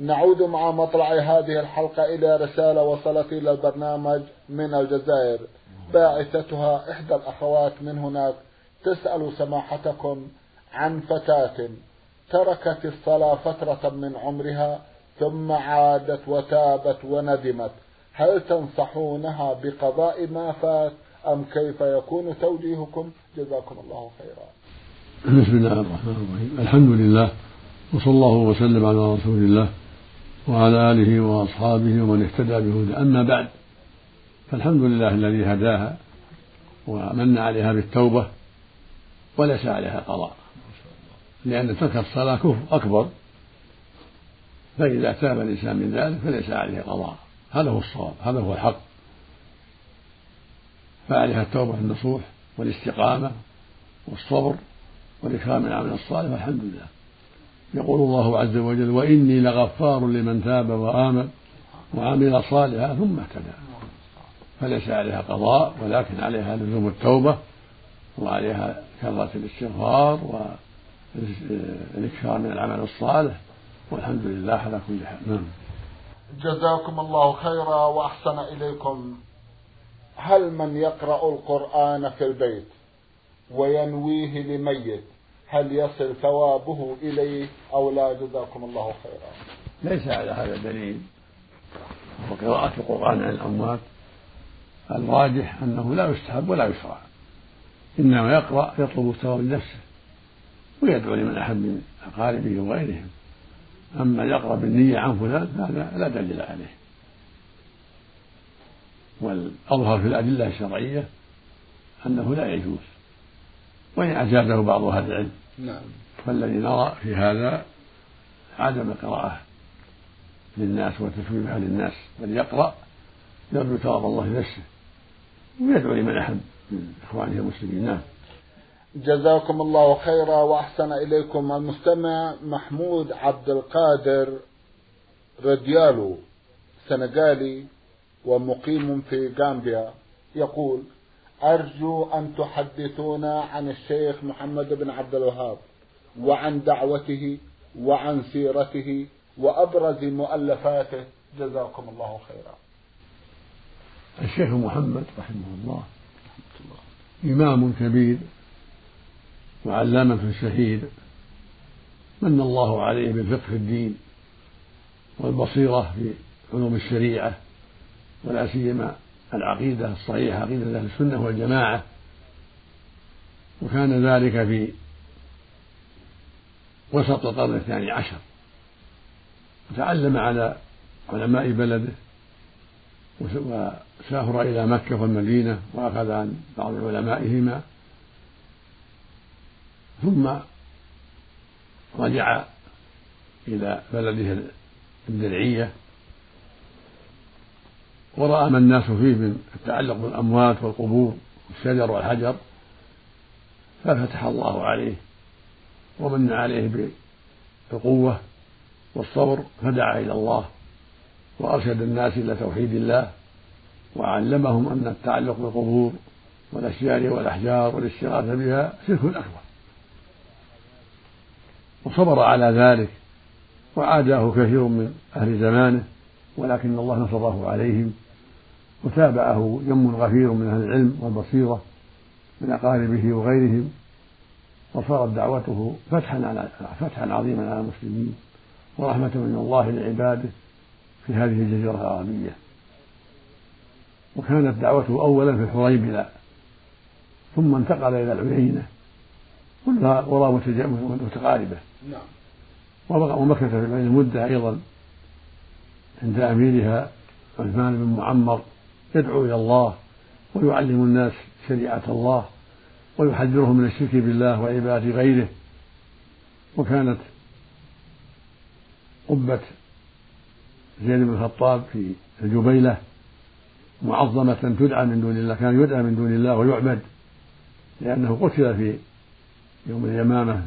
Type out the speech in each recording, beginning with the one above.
نعود مع مطلع هذه الحلقة إلى رسالة وصلت إلى البرنامج من الجزائر. باعثتها إحدى الأخوات من هناك. تسأل سماحتكم عن فتاة تركت الصلاة فترة من عمرها ثم عادت وتابت وندمت. هل تنصحونها بقضاء ما فات أم كيف يكون توجيهكم؟ جزاكم الله خيرا. بسم الله الرحمن الرحيم. الحمد لله وصلى الله وسلم على رسول الله. وعلى آله وأصحابه ومن اهتدى بهدى أما بعد فالحمد لله الذي هداها ومن عليها بالتوبة وليس عليها قضاء. لأن ترك الصلاة كفر أكبر. فإذا تاب الإنسان من ذلك فليس عليه قضاء. هذا هو الصواب هذا هو الحق. فعليها التوبة النصوح والاستقامة والصبر والإكرام العمل الصالح والحمد لله. يقول الله عز وجل وإني لغفار لمن تاب وآمن وعمل صالحا ثم اهتدى. فليس عليها قضاء ولكن عليها لزوم التوبة وعليها كثرة الاستغفار والإكثار من العمل الصالح والحمد لله على كل حال. نعم. جزاكم الله خيرا وأحسن إليكم. هل من يقرأ القرآن في البيت وينويه لميت هل يصل ثوابه إليه أو لا؟ جزاكم الله خيرا. ليس على هذا دليل. وقراءة القرآن عن الأموات الراجح أنه لا يستحب ولا يشرع. إنما يقرأ يطلب الثواب لنفسه ويدعو لمن أحب من أقاربه وغيرهم. أما يقرأ بالنية عن فلان فهذا لا دليل عليه. والأظهر في الأدلة الشرعية أنه لا يجوز وإن أجازه بعض أهل العلم. نعم. فالذي نرى في هذا عدم القراءة للناس وتسويفها للناس بل يقرأ يرجو ثواب الله لنفسه ويدعو لمن أحب من إخوانه المسلمين. نعم. جزاكم الله خيرا وأحسن إليكم. المستمع محمود عبد القادر راديالو سنغالي ومقيم في غامبيا يقول أرجو أن تحدثونا عن الشيخ محمد بن عبد الوهاب وعن دعوته وعن سيرته وأبرز مؤلفاته. جزاكم الله خيرا. الشيخ محمد رحمه الله. إمام كبير وعلامة شهيد من الله عليه بالفقه في الدين والبصيرة في علوم الشريعة ولا سيما العقيدة الصحيحة عقيدة أهل السنة والجماعة. وكان ذلك في وسط القرن الثاني عشر. وتعلم على علماء بلده وسافر إلى مكة والمدينة وأخذ عن بعض علمائهما. ثم رجع إلى بلده الدرعية ورأى ما الناس فيه من التعلق بالأموات والقبور والشجر والحجر ففتح الله عليه ومن عليه بالقوة والصبر فدعا إلى الله وأرشد الناس إلى توحيد الله وعلمهم أن التعلق بالقبور والأشجار والأحجار والاستغاثة بها شرك أكبر. وصبر على ذلك وعاداه كثير من أهل زمانه ولكن الله نصره عليهم وتابعه جم غفير من أهل العلم والبصيرة من أقاربه وغيرهم وصارت دعوته فتحا على فتحا عظيما على المسلمين ورحمة من الله لعباده في هذه الجزيرة العربية. وكانت دعوته أولا في الحريبلة ثم انتقل إلى العيينة كلها قرى متقاربة. نعم. ومكث في العين مدة أيضا. عند أميرها عثمان بن معمر يدعو إلى الله ويعلم الناس شريعة الله ويحذرهم من الشرك بالله وعبادة غيره وكانت قبة زيد بن الخطاب في الجبيلة معظمة تدعى من دون الله كان يدعى من دون الله ويعبد لأنه قتل في يوم اليمامة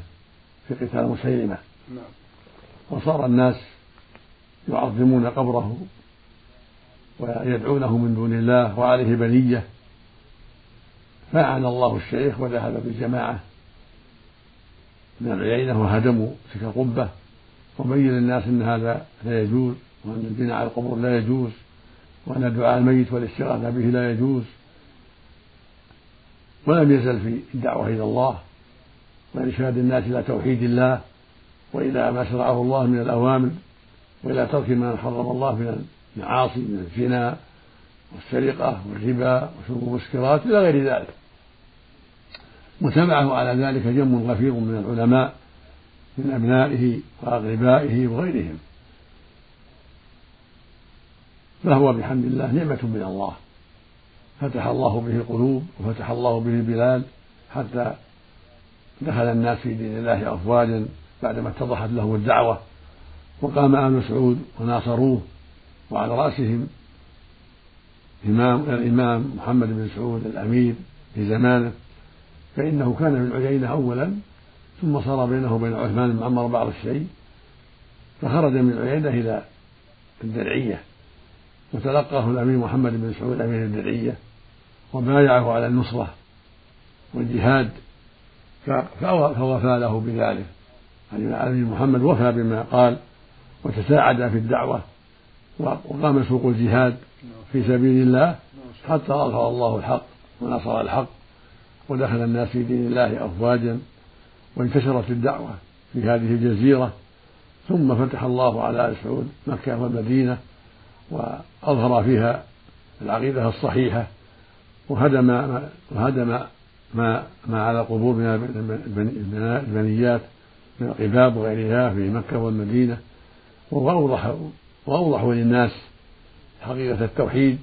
في قتال مسيلمة نعم. وصار الناس يعظمون قبره ويدعونه من دون الله وعليه بنية. فأعان الله الشيخ وذهب بالجماعة. من العيينة وهدموا تلك القبة. وبين للناس أن هذا لا يجوز وأن البناء على القبور لا يجوز وأن دعاء الميت والاستغاثة به لا يجوز. ولم يزل في الدعوة إلى الله. وإرشاد الناس إلى توحيد الله. وإلى ما شرعه الله من الأوامر. وإلى ترك ما حرم الله من المعاصي من الزنا والسرقة والربا وشرب المسكرات إلى غير ذلك. وتبعه على ذلك جم غفير من العلماء من أبنائه وأقربائه وغيرهم. فهو بحمد الله نعمة من الله. فتح الله به القلوب وفتح الله به البلاد حتى دخل الناس في دين الله أفواجا بعدما اتضحت لهم الدعوة. وقام آل سعود وناصروه وعلى رأسهم إمام الإمام محمد بن سعود الأمير في زمانه فإنه كان في العيينة أولا ثم صار بينه وبين عثمان بن عمر بعض الشيء فخرج من العيينة إلى الدرعية وتلقاه الأمير محمد بن سعود أمير الدرعية وبايعه على النصرة والجهاد فوفى له بذلك. الأمير محمد وفى بما قال وتساعد في الدعوة وقام سوق الجهاد في سبيل الله حتى أظهر الله الحق ونصر الحق ودخل الناس في دين الله أفواجا وانتشرت الدعوة في هذه الجزيرة. ثم فتح الله على آل سعود مكة والمدينة وأظهر فيها العقيدة الصحيحة وهدم وهدم ما ما على القبور من البنيات من القباب وغيرها في مكة والمدينة. وأوضح وأوضح للناس حقيقة التوحيد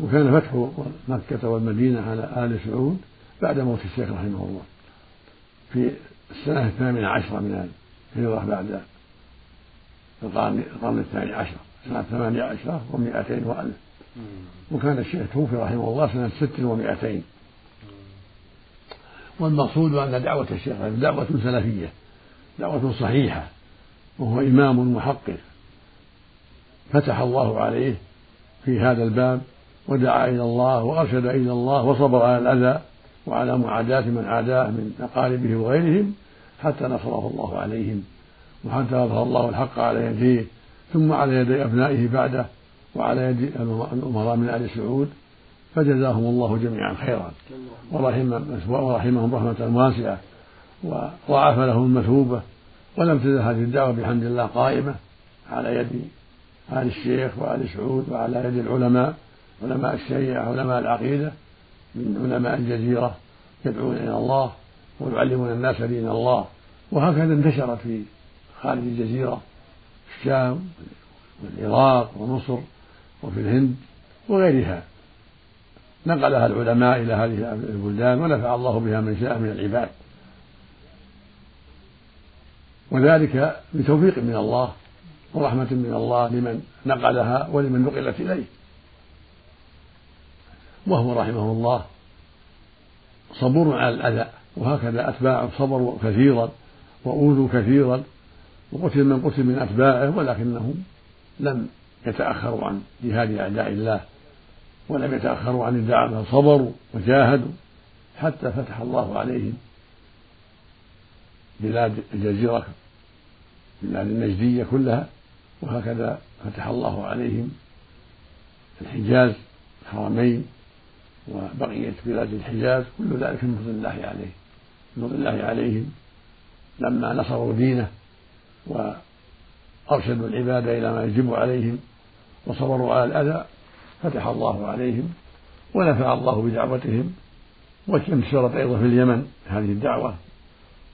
وكان فتح مكة والمدينة على آل سعود بعد موت الشيخ رحمه الله في السنة الثامنة عشرة من الهجرة بعد القرن القرن الثاني عشر سنة ثمانية عشرة ومائتين وألف. وكان الشيخ توفي رحمه الله سنة ست ومائتين. والمقصود أن دعوة الشيخ دعوة سلفية دعوة صحيحة. وهو إمام محقق. فتح الله عليه في هذا الباب ودعا إلى الله وأرشد إلى الله وصبر على الأذى وعلى معاداة من عاداه من أقاربه وغيرهم حتى نصره الله عليهم وحتى أظهر الله الحق على يديه ثم على يدي أبنائه بعده وعلى يد الأمراء من آل سعود فجزاهم الله جميعا خيرا ورحم ورحمهم رحمة واسعة وضاعف لهم المثوبة ولم تزل هذه الدعوة بحمد الله قائمة على يد آل الشيخ وآل سعود وعلى يد العلماء علماء الشريعة علماء العقيدة من علماء الجزيرة يدعون إلى الله ويعلمون الناس دين الله. وهكذا انتشرت في خارج الجزيرة في الشام والعراق ومصر وفي الهند وغيرها. نقلها العلماء إلى هذه البلدان ونفع الله بها من شاء من العباد. وذلك بتوفيق من الله ورحمة من الله لمن نقلها ولمن نقلت إليه. وهو رحمه الله. صبور على الأذى. وهكذا أتباعه صبروا كثيرا وأوذوا كثيرا. وقتل من قتل من أتباعه ولكنهم لم يتأخروا عن جهاد أعداء الله. ولم يتأخروا عن الدعوة. صبروا وجاهدوا حتى فتح الله عليهم بلاد الجزيرة بلاد النجدية كلها وهكذا فتح الله عليهم الحجاز الحرمين وبقية بلاد الحجاز كل ذلك من فضل الله عليه. من فضل الله عليهم لما نصروا دينه وأرشدوا العباد إلى ما يجب عليهم وصبروا على الأذى فتح الله عليهم ونفع الله بدعوتهم وانتشرت أيضا في اليمن هذه الدعوة.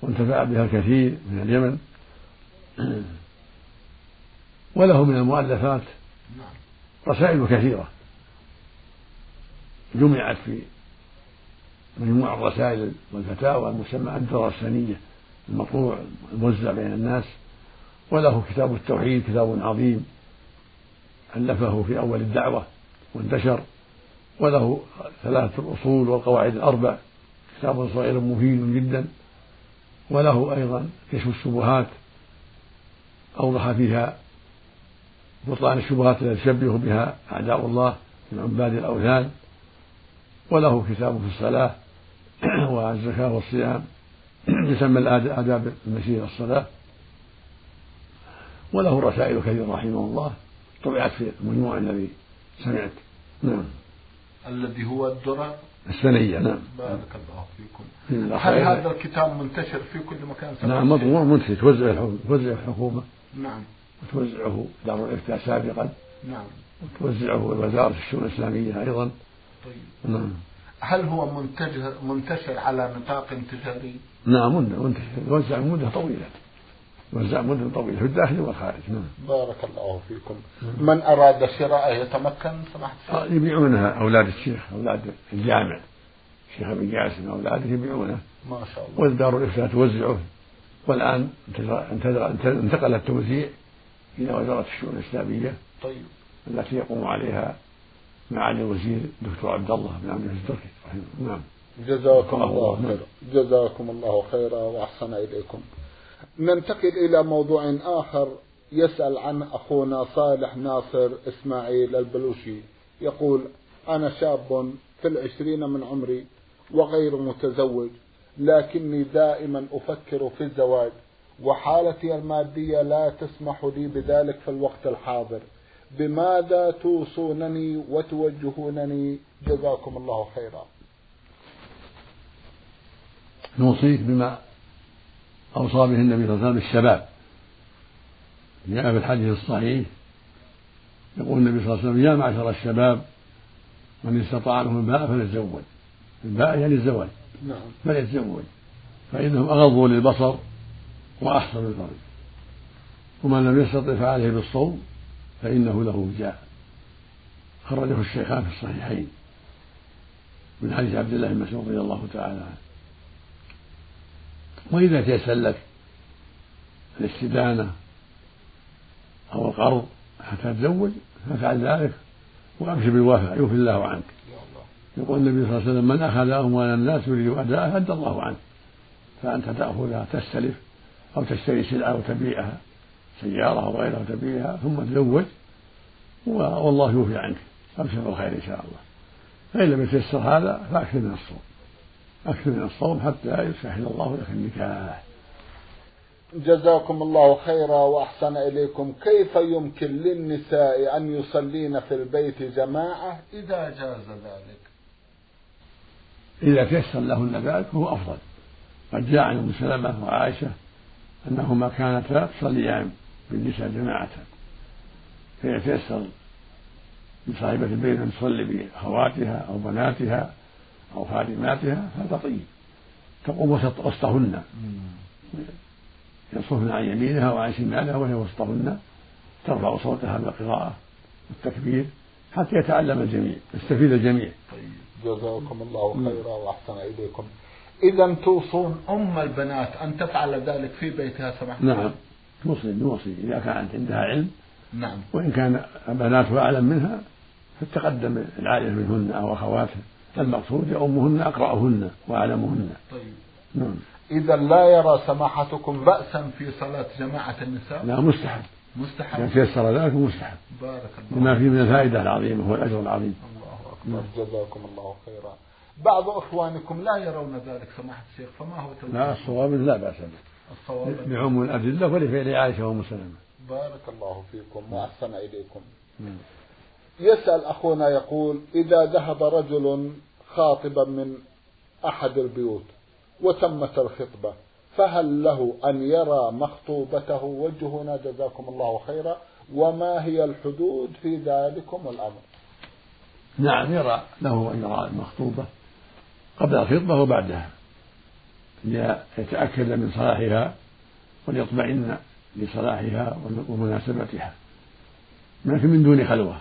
وانتفع بها الكثير من اليمن. وله من المؤلفات رسائل كثيرة جمعت في مجموع الرسائل والفتاوى المسمى الدرر السنية المطبوع الموزع بين الناس. وله كتاب التوحيد كتاب عظيم ألفه في أول الدعوة وانتشر. وله ثلاثة الأصول والقواعد الأربع. كتاب صغير مفيد جدا. وله أيضا كشف الشبهات أوضح فيها بطلان الشبهات التي يشبه بها أعداء الله من عباد الأوثان وله كتاب في الصلاة والزكاة والصيام يسمى آداب المسير الصلاة وله رسائل كثيرة رحمه الله طبعت في المجموع الذي سمعت. نعم. الذي هو الدرر السنية نعم. بارك الله فيكم. هل هذا الكتاب منتشر في كل مكان؟ نعم مطبوع منتشر. توزع توزع الحكومة. نعم. وتوزعه دار الإفتاء سابقا. نعم. وتوزعه وزارة الشؤون الإسلامية أيضا. طيب. نعم. هل هو منتشر منتشر على نطاق تجاري؟ نعم منتشر. يوزع مدة طويلة. يوزع مدة طويلة في الداخل والخارج. نعم. بارك الله فيكم. من أراد شراءه يتمكن سمحت؟ آه يبيعونها أولاد الشيخ أولاد الجامع. الشيخ ابن جاسم أولاده يبيعونه. ما شاء الله. والدار الإفتاء توزعه. والآن انتقل التوزيع إلى وزارة الشؤون الإسلامية. طيب. التي يقوم عليها معالي الوزير الدكتور عبد الله بن عبد العزيز التركي. نعم. جزاكم الله خيرا. جزاكم الله خيرا وأحسن إليكم. ننتقل إلى موضوع آخر يسأل عن أخونا صالح ناصر إسماعيل البلوشي. يقول أنا شاب في العشرين من عمري وغير متزوج لكني دائما أفكر في الزواج وحالتي المادية لا تسمح لي بذلك في الوقت الحاضر. بماذا توصونني وتوجهونني؟ جزاكم الله خيرا. نوصيك بما أوصى به النبي صلى الله عليه وسلم الشباب جاء في الحديث الصحيح يقول النبي صلى الله عليه وسلم يا معشر الشباب من استطاع منهم الباء فليتزوج. الباء يعني الزواج. نعم. فليتزوج. فإنهم أغضوا للبصر وأحسن للفرج. ومن لم يستطع فعليه بالصوم فإنه له وجاء خرجه الشيخان في الصحيحين. من حديث عبد الله بن مسعود رضي الله تعالى عنه. وإذا تيسر لك الاستدانة أو القرض حتى تتزوج فافعل ذلك وأبشر بالوفاء يوفي الله عنك. يقول النبي صلى الله عليه وسلم من أخذ أموال الناس يريد أداءها أدى الله عنه. فأنت تأخذها تستلف أو تشتري سلعة وتبيعها سيارة أو غيرها وتبيعها ثم تزوج والله يوفي عنك. أبشر بالخير إن شاء الله. فإن لم يتيسر هذا فأكثر من الصوم. أكثر من الصوم حتى يسهل الله لك النكاح. جزاكم الله خيرا وأحسن إليكم. كيف يمكن للنساء أن يصلين في البيت جماعة إذا جاز ذلك؟ إذا تيسر لهن ذلك فهو أفضل. قد جاء عن أم سلمة وعائشة أنهما كانتا تصليان بالنساء جماعة. فيتيسر لصاحبة البيت أن تصلي بأخواتها أو بناتها أو خادماتها فهذا طيب. تقوم وسطهن. يصفن عن يمينها وعن شمالها وهي وسطهن. ترفع صوتها بالقراءة والتكبير حتى يتعلم الجميع يستفيد الجميع. طيب جزاكم الله خيرا وأحسن إليكم. إذا توصون أم البنات أن تفعل ذلك في بيتها سمحت نعم. توصي نوصي. إذا كانت عندها علم. نعم. وإن كان بناتها أعلم منها فتقدم العالم منهن أو أخواتها. المقصود يؤمهن أقرأهن وأعلمهن. طيب. نعم. إذا لا يرى سماحتكم بأسا في صلاة جماعة النساء؟ لا مستحب. مستحب. إذا تيسر ذلك مستحب. بارك الله لما فيه من الفائدة العظيمة والأجر العظيم. الله أكبر. جزاكم الله خيرا. بعض إخوانكم لا يرون ذلك سماحة الشيخ فما هو توجيه؟ لا الصواب لا بأس به. الصواب بعموم الأدلة ولفعل عائشة وأم سلمة بارك الله فيكم وأحسن إليكم. يسأل أخونا يقول إذا ذهب رجل خاطبا من أحد البيوت وتمت الخطبة فهل له أن يرى مخطوبته؟ وجهنا جزاكم الله خيرا. وما هي الحدود في ذلكم الأمر؟ نعم يرى له أن يرى المخطوبة قبل الخطبة وبعدها. ليتأكد من صلاحها وليطمئن لصلاحها ومناسبتها. لكن من دون خلوة.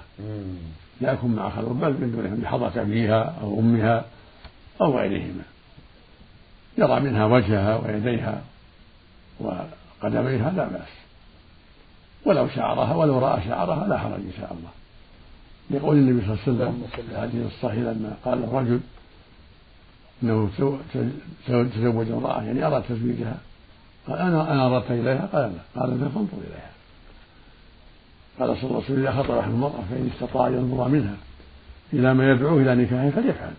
لا يكون مع خلوة بل من دون بحضرة أبيها أو أمها أو غيرهما. يرى منها وجهها ويديها وقدميها لا بأس. ولو شعرها ولو رأى شعرها لا حرج إن شاء الله. لقول النبي صلى الله عليه وسلم في الحديث الصحيح لما قال الرجل إنه تزوج امرأة يعني أراد تزويجها قال أنا أنا اردت إليها؟ قال لا. قال فانظر إليها. قال صلى الله عليه وسلم إذا خطب احد المرأة فإن استطاع ينظر منها إلى ما يدعوه إلى نكاحه فليفعل.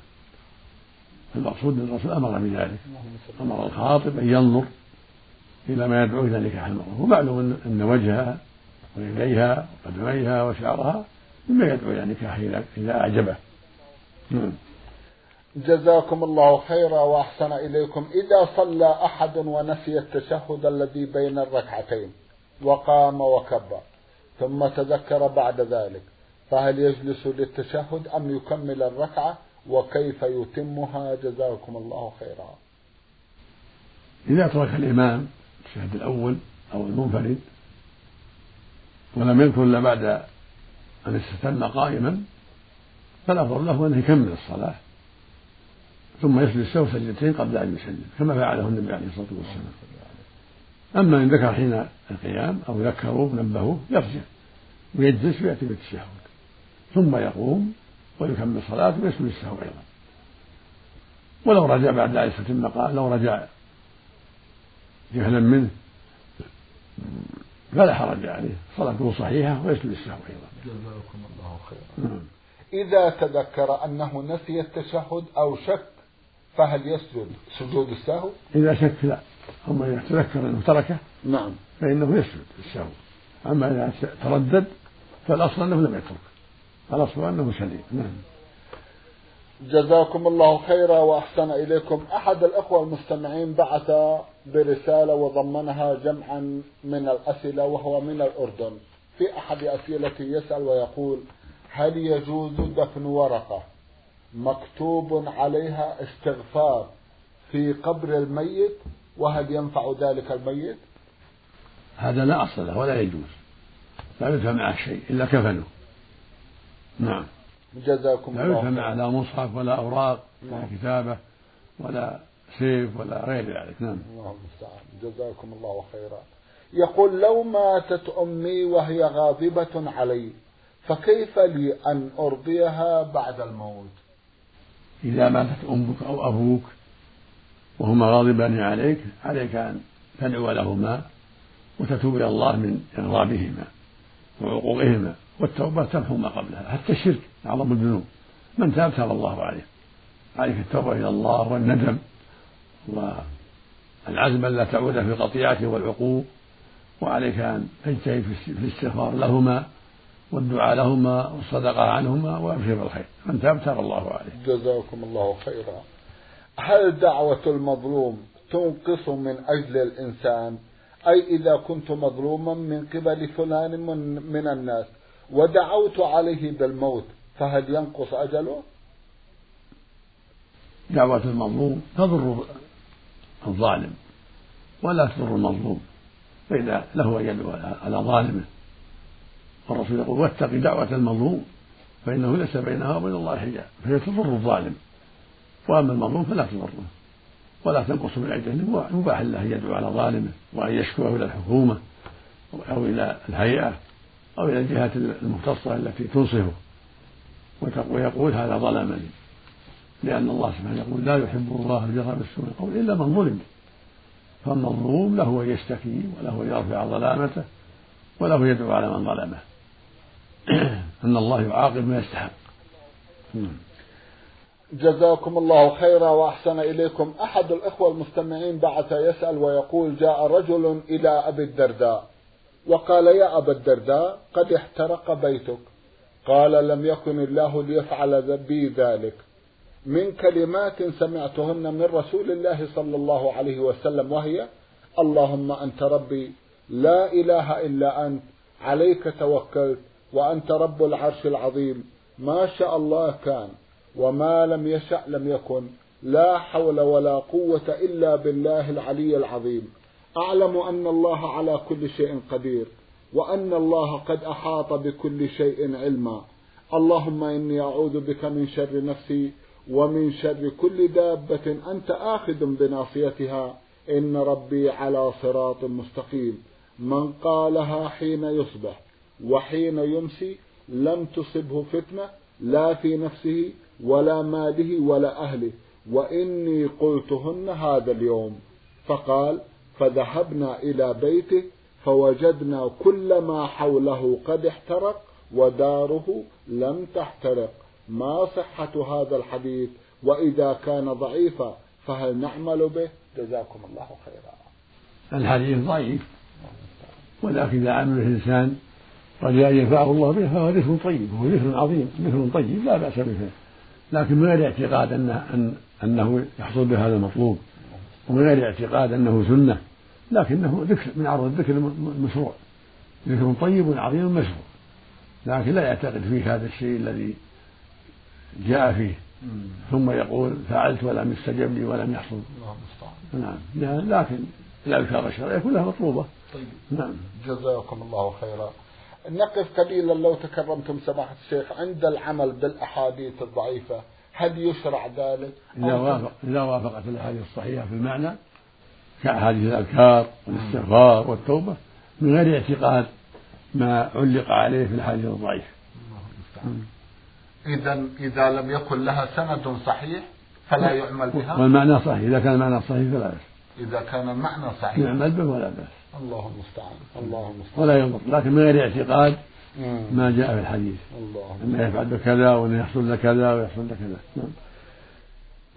المقصود أن الرسول أمر بذلك. أمر الخاطب أن ينظر إلى ما يدعوه إلى نكاح المرأة. ومعلوم ان وجهها ويديها وقدميها وشعرها مما يدعو إلى نكاحه إذا أعجبه. نعم. جزاكم الله خيرا وأحسن إليكم. إذا صلى أحد ونسي التشهد الذي بين الركعتين وقام وكبر. ثم تذكر بعد ذلك. فهل يجلس للتشهد أم يكمل الركعة؟ وكيف يتمها؟ جزاكم الله خيرا. إذا ترك الإمام التشهد الأول أو المنفرد ولم يذكر إلا بعد أن استتم قائما فالافضل له ان يكمل الصلاة ثم يسجد السهو سجدتين قبل أن يسلم كما فعله النبي عليه الصلاة والسلام. أما إن ذكر حين القيام أو ذكروه نبهوه يرجع ويجلس ويأتي بالتشهد ثم يقوم ويكمل صلاته ويسجد السهو أيضا. ولو رجع بعد أن يستتم قال لو رجع جهلا منه فلا حرج عليه. صلاته صحيحة ويسجد السهو أيضا. جزاكم الله خيرا. نعم. إذا تذكر أنه نسي التشهد أو شك فهل يسجد سجود السهو؟ إذا شك لا. أما إذا تذكر أنه تركه نعم. فإنه يسجد السهو أما إذا تردد فالأصل أنه لم يترك الأصل أنه سليم. نعم. جزاكم الله خيرا وأحسن إليكم. أحد الأخوة المستمعين بعث برسالة وضمنها جمعا من الأسئلة وهو من الأردن. في أحد أسئلته يسأل ويقول هل يجوز دفن ورقة؟ مكتوب عليها استغفار في قبر الميت وهل ينفع ذلك الميت؟ هذا لا أصل له ولا يجوز. لا يدفع معه شيء إلا كفنه نعم. جزاكم الله لا يدفع معه لا مصحف ولا أوراق ولا نعم. كتابة ولا سيف ولا غير ذلك. نعم. الله المستعان جزاكم الله خيرا. يقول لو ماتت أمي وهي غاضبة علي فكيف لي أن أرضيها بعد الموت؟ إذا ماتت أمك أو أبوك وهما غاضبان عليك عليك أن تدعو لهما وتتوب إلى الله من إغضابهما وعقوقهما والتوبة تمحو ما قبلها حتى الشرك أعظم الذنوب. من تاب تاب الله عليه. عليك التوبة إلى الله والندم والعزم ألا تعود في القطيعة والعقوق وعليك أن تجتهد في الاستغفار لهما والدعاء لهما والصدقة عنهما وأبشر بالخير. من تاب تاب الله عليه. جزاكم الله خيرا. هل دعوة المظلوم تنقص من أجل الإنسان؟ أي إذا كنت مظلوما من قبل فلان من, من الناس ودعوت عليه بالموت فهل ينقص أجله؟ دعوة المظلوم تضر الظالم ولا تضر المظلوم فإذا له يدعو على ظالمه. والرسول يقول واتق دعوة المظلوم فإنه ليس بينها وبين الله حجاب فهي تضر الظالم. وأما المظلوم فلا تضره ولا تنقص من أجله مباح له أن يدعو على ظالمه وأن يشكوه إلى الحكومة أو إلى الهيئة أو إلى الجهات المختصة التي تنصفه. ويقول هذا ظلمني لأن الله سبحانه يقول لا يحب الله الجهر بالسوء القول إلا من ظلم. فالمظلوم له أن يشتكي وله أن يرفع ظلامته وله يدعو على من ظلمه. أن الله يعاقب ما يستحق. جزاكم الله خيرا وأحسن إليكم. أحد الإخوة المستمعين بعث يسأل ويقول جاء رجل إلى أبي الدرداء وقال يا أبا الدرداء قد احترق بيتك. قال لم يكن الله ليفعل بي ذلك. من كلمات سمعتهن من رسول الله صلى الله عليه وسلم وهي اللهم أنت ربي لا إله إلا أنت عليك توكلت وأنت رب العرش العظيم. ما شاء الله كان. وما لم يشأ لم يكن. لا حول ولا قوة إلا بالله العلي العظيم. أعلم أن الله على كل شيء قدير وأن الله قد أحاط بكل شيء علما. اللهم إني أعوذ بك من شر نفسي ومن شر كل دابة أنت آخذ بناصيتها. إن ربي على صراط مستقيم. من قالها حين يصبح وحين يمسي لم تصبه فتنة لا في نفسه ولا ماله ولا أهله وإني قلتهن هذا اليوم. فقال فذهبنا إلى بيته فوجدنا كل ما حوله قد احترق وداره لم تحترق. ما صحة هذا الحديث؟ وإذا كان ضعيفا فهل نعمل به؟ جزاكم الله خيرا. الحديث ضعيف ولكن إذا عمل الإنسان رجاء ينفعه الله به فهو ذكر طيب وهو ذكر عظيم ذكر طيب لا بأس به. لكن من غير اعتقاد أنه, أن أنه يحصل به هذا المطلوب؟ ومن غير اعتقاد أنه سنة لكنه ذكر من عرض الذكر المشروع. ذكر طيب عظيم مشروع. لكن لا يعتقد فيه هذا الشيء الذي جاء فيه. ثم يقول فعلت ولم يستجب لي ولم يحصل. نعم. لكن الأذكار الشرعية كلها مطلوبة. طيب. نعم. جزاكم الله خيرا. نقف قليلا لو تكرمتم سماحة الشيخ عند العمل بالأحاديث الضعيفة. هل يشرع ذلك؟ إذا وافق إذا وافقت الأحاديث الصحيحة في المعنى. كأحاديث الأذكار والاستغفار والتوبة من غير اعتقاد ما علق عليه في الحديث الضعيف إذا إذا لم يكن لها سند صحيح فلا يعمل بها؟ والمعنى صحيح. إذا كان المعنى صحيح فلا بأس إذا كان المعنى صحيح. يعمل به ولا بأس. الله المستعان الله المستعان. ولا ينظر لكن من غير اعتقاد ما جاء في الحديث. الله أنه يفعل بكذا وأنه يحصل له كذا ويحصل له كذا. نعم.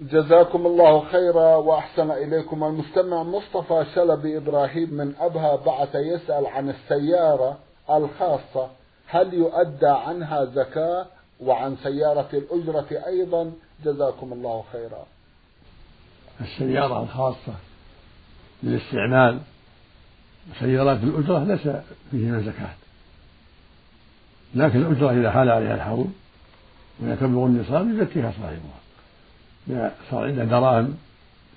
جزاكم الله خيرا وأحسن إليكم. المستمع مصطفى شلبي إبراهيم من أبها بعث يسأل عن السيارة الخاصة. هل يؤدى عنها زكاة؟ وعن سيارة الأجرة أيضا. جزاكم الله خيرا. السيارة الخاصة للاستعمال. سيارات الأجرة ليس فيهما زكاة. لكن الأجرة إذا حال عليها الحول تبلغ النصاب يزكيها صاحبها. إذا صار عنده دراهم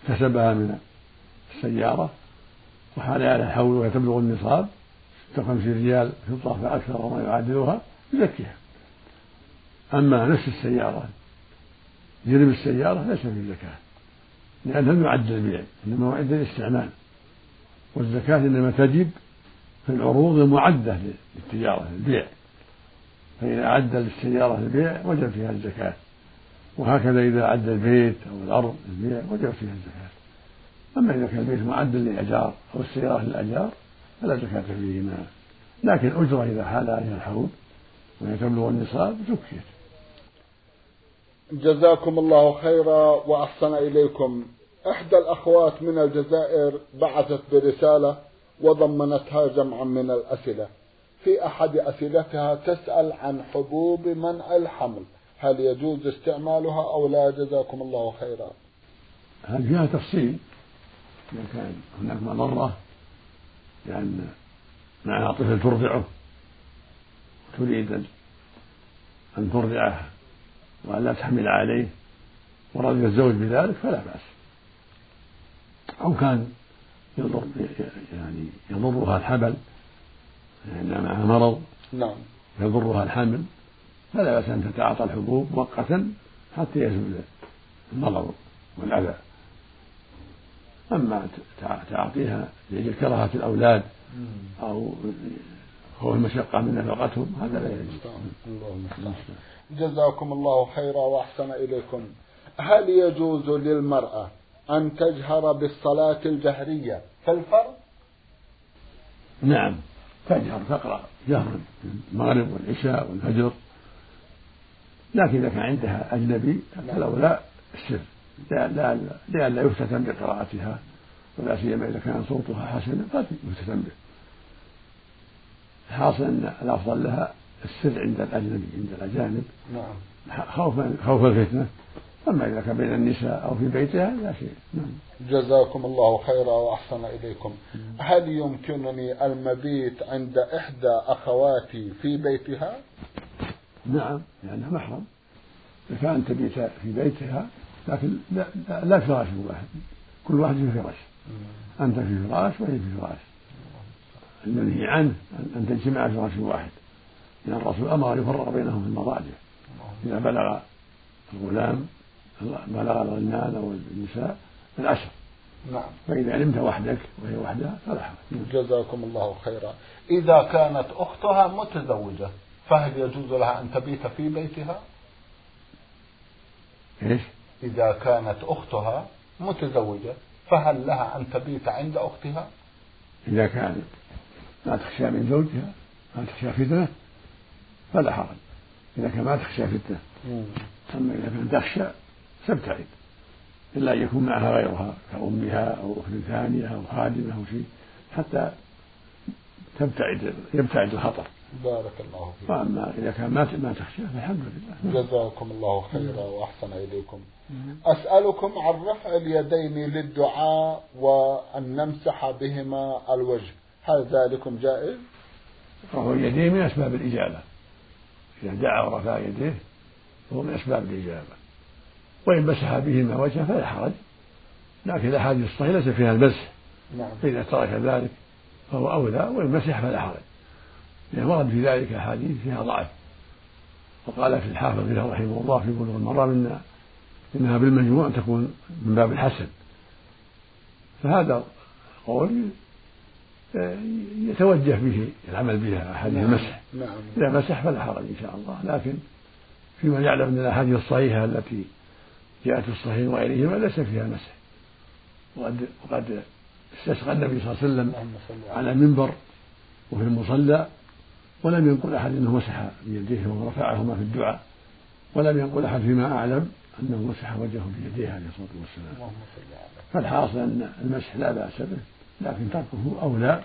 كسبها من السيارة وحال عليها الحول وهي النصاب 56 ريال فضة فأكثر وما يعادلها يزكيها. أما نفس السيارة جرم السيارة ليس فيه زكاة لأنه لم يعد البيع إنما معد الاستعمال والزكاة إنما تجب في العروض المعدة للتجارة للبيع. فإذا أعد للسيارة البيع وجب فيها الزكاة. وهكذا إذا أعد البيت أو الأرض للبيع وجب فيها الزكاة. أما إذا كان البيت معد للإيجار أو السيارة للأجار فلا زكاة فيهما. لكن الأجرة إذا حال عليها الحول وهي تبلغ النصاب زكيت. جزاكم الله خيرا وأحسن إليكم. إحدى الأخوات من الجزائر بعثت برسالة وضمنتها جمعا من الأسئلة. في أحد أسئلتها تسأل عن حبوب منع الحمل. هل يجوز استعمالها أو لا؟ جزاكم الله خيرا. هل فيها تفصيل؟ إذا كان هناك مضرة لأن معها طفل ترضعه. تريد أن ترضعه وأن لا تحمل عليه. ورضي الزوج بذلك فلا بأس. أو كان يضر يعني يضرها الحمل لأن معها مرض نعم. يضرها الحمل فلا بأس أن تتعاطى الحبوب مؤقتا حتى يزول المرض والأذى. أما تعاطيها لأجل كراهة الأولاد أو خوف المشقة من نفقتهم هذا لا يجوز. جزاكم الله خيرا وأحسن إليكم. هل يجوز للمرأة أن تجهر بالصلاة الجهرية. في الفرض؟ نعم. تجهر تقرأ جهرا المغرب والعشاء والفجر. لكن إذا كان عندها أجنبي فالأولى السر لئلا يفتتن بقراءتها. ولا سيما إذا كان صوتها حسنا قد يفتتن به. الحاصل أن الأفضل لها السر عند الأجنبي عند الأجانب. نعم. خوفا خوف الفتنة. أما إذا كان بين النساء أو في بيتها لا شيء. نعم. جزاكم الله خيرا وأحسن إليكم. هل يمكنني المبيت عند إحدى أخواتي في بيتها؟ نعم لأنها محرم. إذا كانت تبيت في بيتها لكن لا, لا, لا فراش واحد. كل واحد في فراش. أنت في فراش وهي في فراش. المنهي عنه أن تجتمع في فراش واحد. لأن الرسول أمر أن يفرق بينهم في المضاجع إذا بلغ الغلام بلغ الغلمان أو النساء العشر نعم. فإذا علمت وحدك وهي وحدها فلا حرج. جزاكم الله خيرا. إذا كانت أختها متزوجة فهل يجوز لها أن تبيت في بيتها؟ إيش؟ إذا كانت أختها متزوجة فهل لها أن تبيت عند أختها؟ إذا كانت ما تخشى من زوجها ما تخشى فتنة فلا حرج. إذا كان ما تخشى فتنة. أما إذا كانت تخشى تبتعد إلا أن يكون معها غيرها كأمها أو أخت ثانية أو خادمة أو شيء حتى تبتعد يبتعد الخطر. بارك الله فيك. وأما إذا كان ما ما تخشى فالحمد لله. جزاكم الله خيرا وأحسن إليكم. أسألكم عن رفع اليدين للدعاء وأن نمسح بهما الوجه. هل ذلكم جائز؟ رفع اليدين من أسباب الإجابة. إذا دعا ورفع يديه فهو من أسباب الإجابة. وإن مسح بهما وجهه فلا حرج. لكن الأحاديث الصحيحة ليس فيها المسح. نعم. فإذا ترك ذلك فهو أولى وإن مسح فلا حرج. لأن ورد في ذلك أحاديث فيها ضعف. وقال في الحافظ رحمه الله في بلوغ المرام إن إنها بالمجموع تكون من باب الحسن. فهذا قول يتوجه به العمل بها أحاديث نعم. المسح. نعم. إذا مسح فلا حرج إن شاء الله. لكن فيما يعلم من الأحاديث الصحيحة التي جاءت في الصحيح وغيرهما ليس فيها مسح وقد وقد استسقى النبي صلى الله عليه وسلم على المنبر وفي المصلى ولم ينقل أحد أنه مسح بيديه ورفعهما في الدعاء ولم ينقل أحد فيما أعلم أنه مسح وجهه بيديه عليه الصلاة والسلام. فالحاصل أن المسح لا بأس به لكن تركه أولى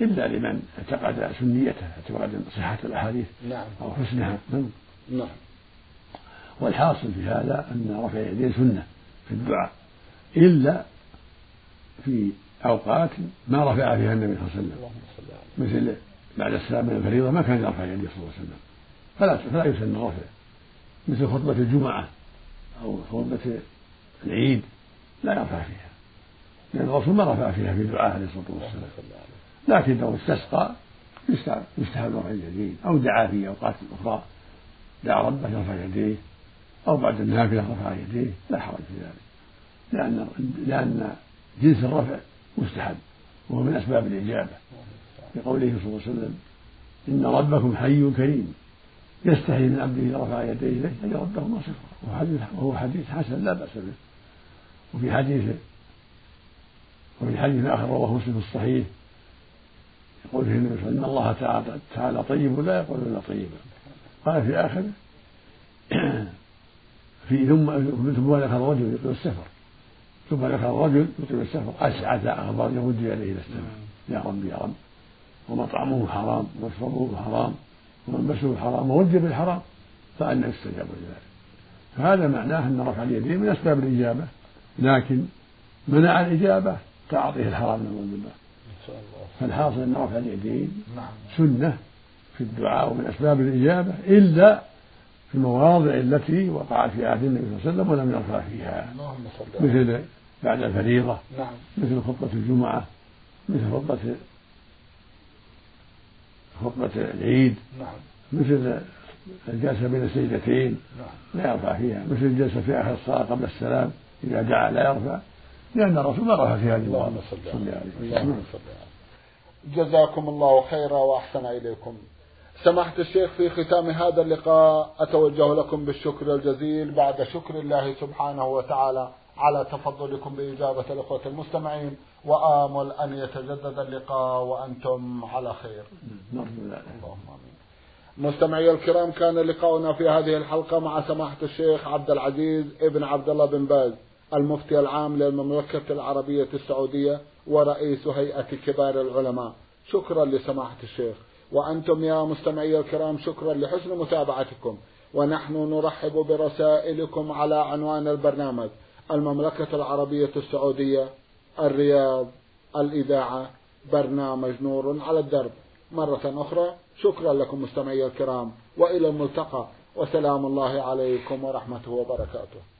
إلا لمن اعتقد سنيته اعتقد صحة الأحاديث نعم. أو حسنها. نعم. نعم. والحاصل في هذا أن رفع اليدين سنة في الدعاء إلا في أوقات ما رفع فيها النبي صلى الله عليه وسلم. مثل بعد السلام من الفريضة ما كان يرفع يديه صلى الله عليه وسلم. فلا فلا يسن الرفع مثل خطبة الجمعة أو خطبة العيد لا يرفع فيها. لأن الرسول ما رفع فيها في دعاء عليه الصلاة والسلام. لكن لو استسقى يستحب رفع اليدين أو دعا في أوقات أخرى دعا ربه يرفع يديه. أو بعد النافلة رفع يديه لا حرج في ذلك. لأن لأن جنس الرفع مستحب وهو من أسباب الإجابة. لقوله صلى الله عليه وسلم إن ربكم حي كريم. يستحي من عبده إذا رفع يديه إليه أن يردهما صفرا وهو حديث حسن لا بأس به. وفي حديث وفي حديث آخر رواه مسلم في الصحيح يقول فيه النبي إن الله تعالى, تعالى طيب لا يقول إلا طيبا. قال في آخره في ثم ثم ذكر الرجل يطيل السفر. ثم ذكر الرجل يطيل السفر. أسعد أخبار يمد يديه إلى السماء. يا رب يا رب. ومطعمه حرام ومشربه حرام وملبسه حرام ووجه بالحرام فأنا يستجاب لذلك. فهذا معناه أن رفع اليدين من أسباب الإجابة. لكن منع الإجابة تعاطيه الحرام نعوذ بالله فالحاصل أن رفع اليدين نعم. سنة في الدعاء ومن أسباب الإجابة إلا في المواضع التي وقعت في عهد النبي صلى الله عليه وسلم ولم يرفع فيها. مثل بعد الفريضة نعم. مثل خطبة الجمعة مثل خطبة خطبة العيد نعم. مثل الجلسة بين السجدتين نعم. لا يرفع فيها مثل الجلسة في آخر الصلاة قبل السلام إذا دعا لا يرفع لأن الرسول ما رفع في هذه اللهم صل عليه اللهم صل جزاكم الله خيرا وأحسن إليكم. سماحة الشيخ في ختام هذا اللقاء أتوجه لكم بالشكر الجزيل بعد شكر الله سبحانه وتعالى على تفضلكم بإجابة الإخوة المستمعين وآمل أن يتجدد اللقاء وأنتم على خير. اللهم آمين. مستمعي الكرام كان لقاؤنا في هذه الحلقة مع سماحة الشيخ عبد العزيز ابن عبد الله بن باز المفتي العام للمملكة العربية السعودية ورئيس هيئة كبار العلماء. شكرا لسماحة الشيخ. وأنتم يا مستمعي الكرام شكرا لحسن متابعتكم. ونحن نرحب برسائلكم على عنوان البرنامج المملكة العربية السعودية الرياض الإذاعة. برنامج نور على الدرب. مرة أخرى شكرا لكم مستمعي الكرام وإلى الملتقى. وسلام الله عليكم ورحمته وبركاته.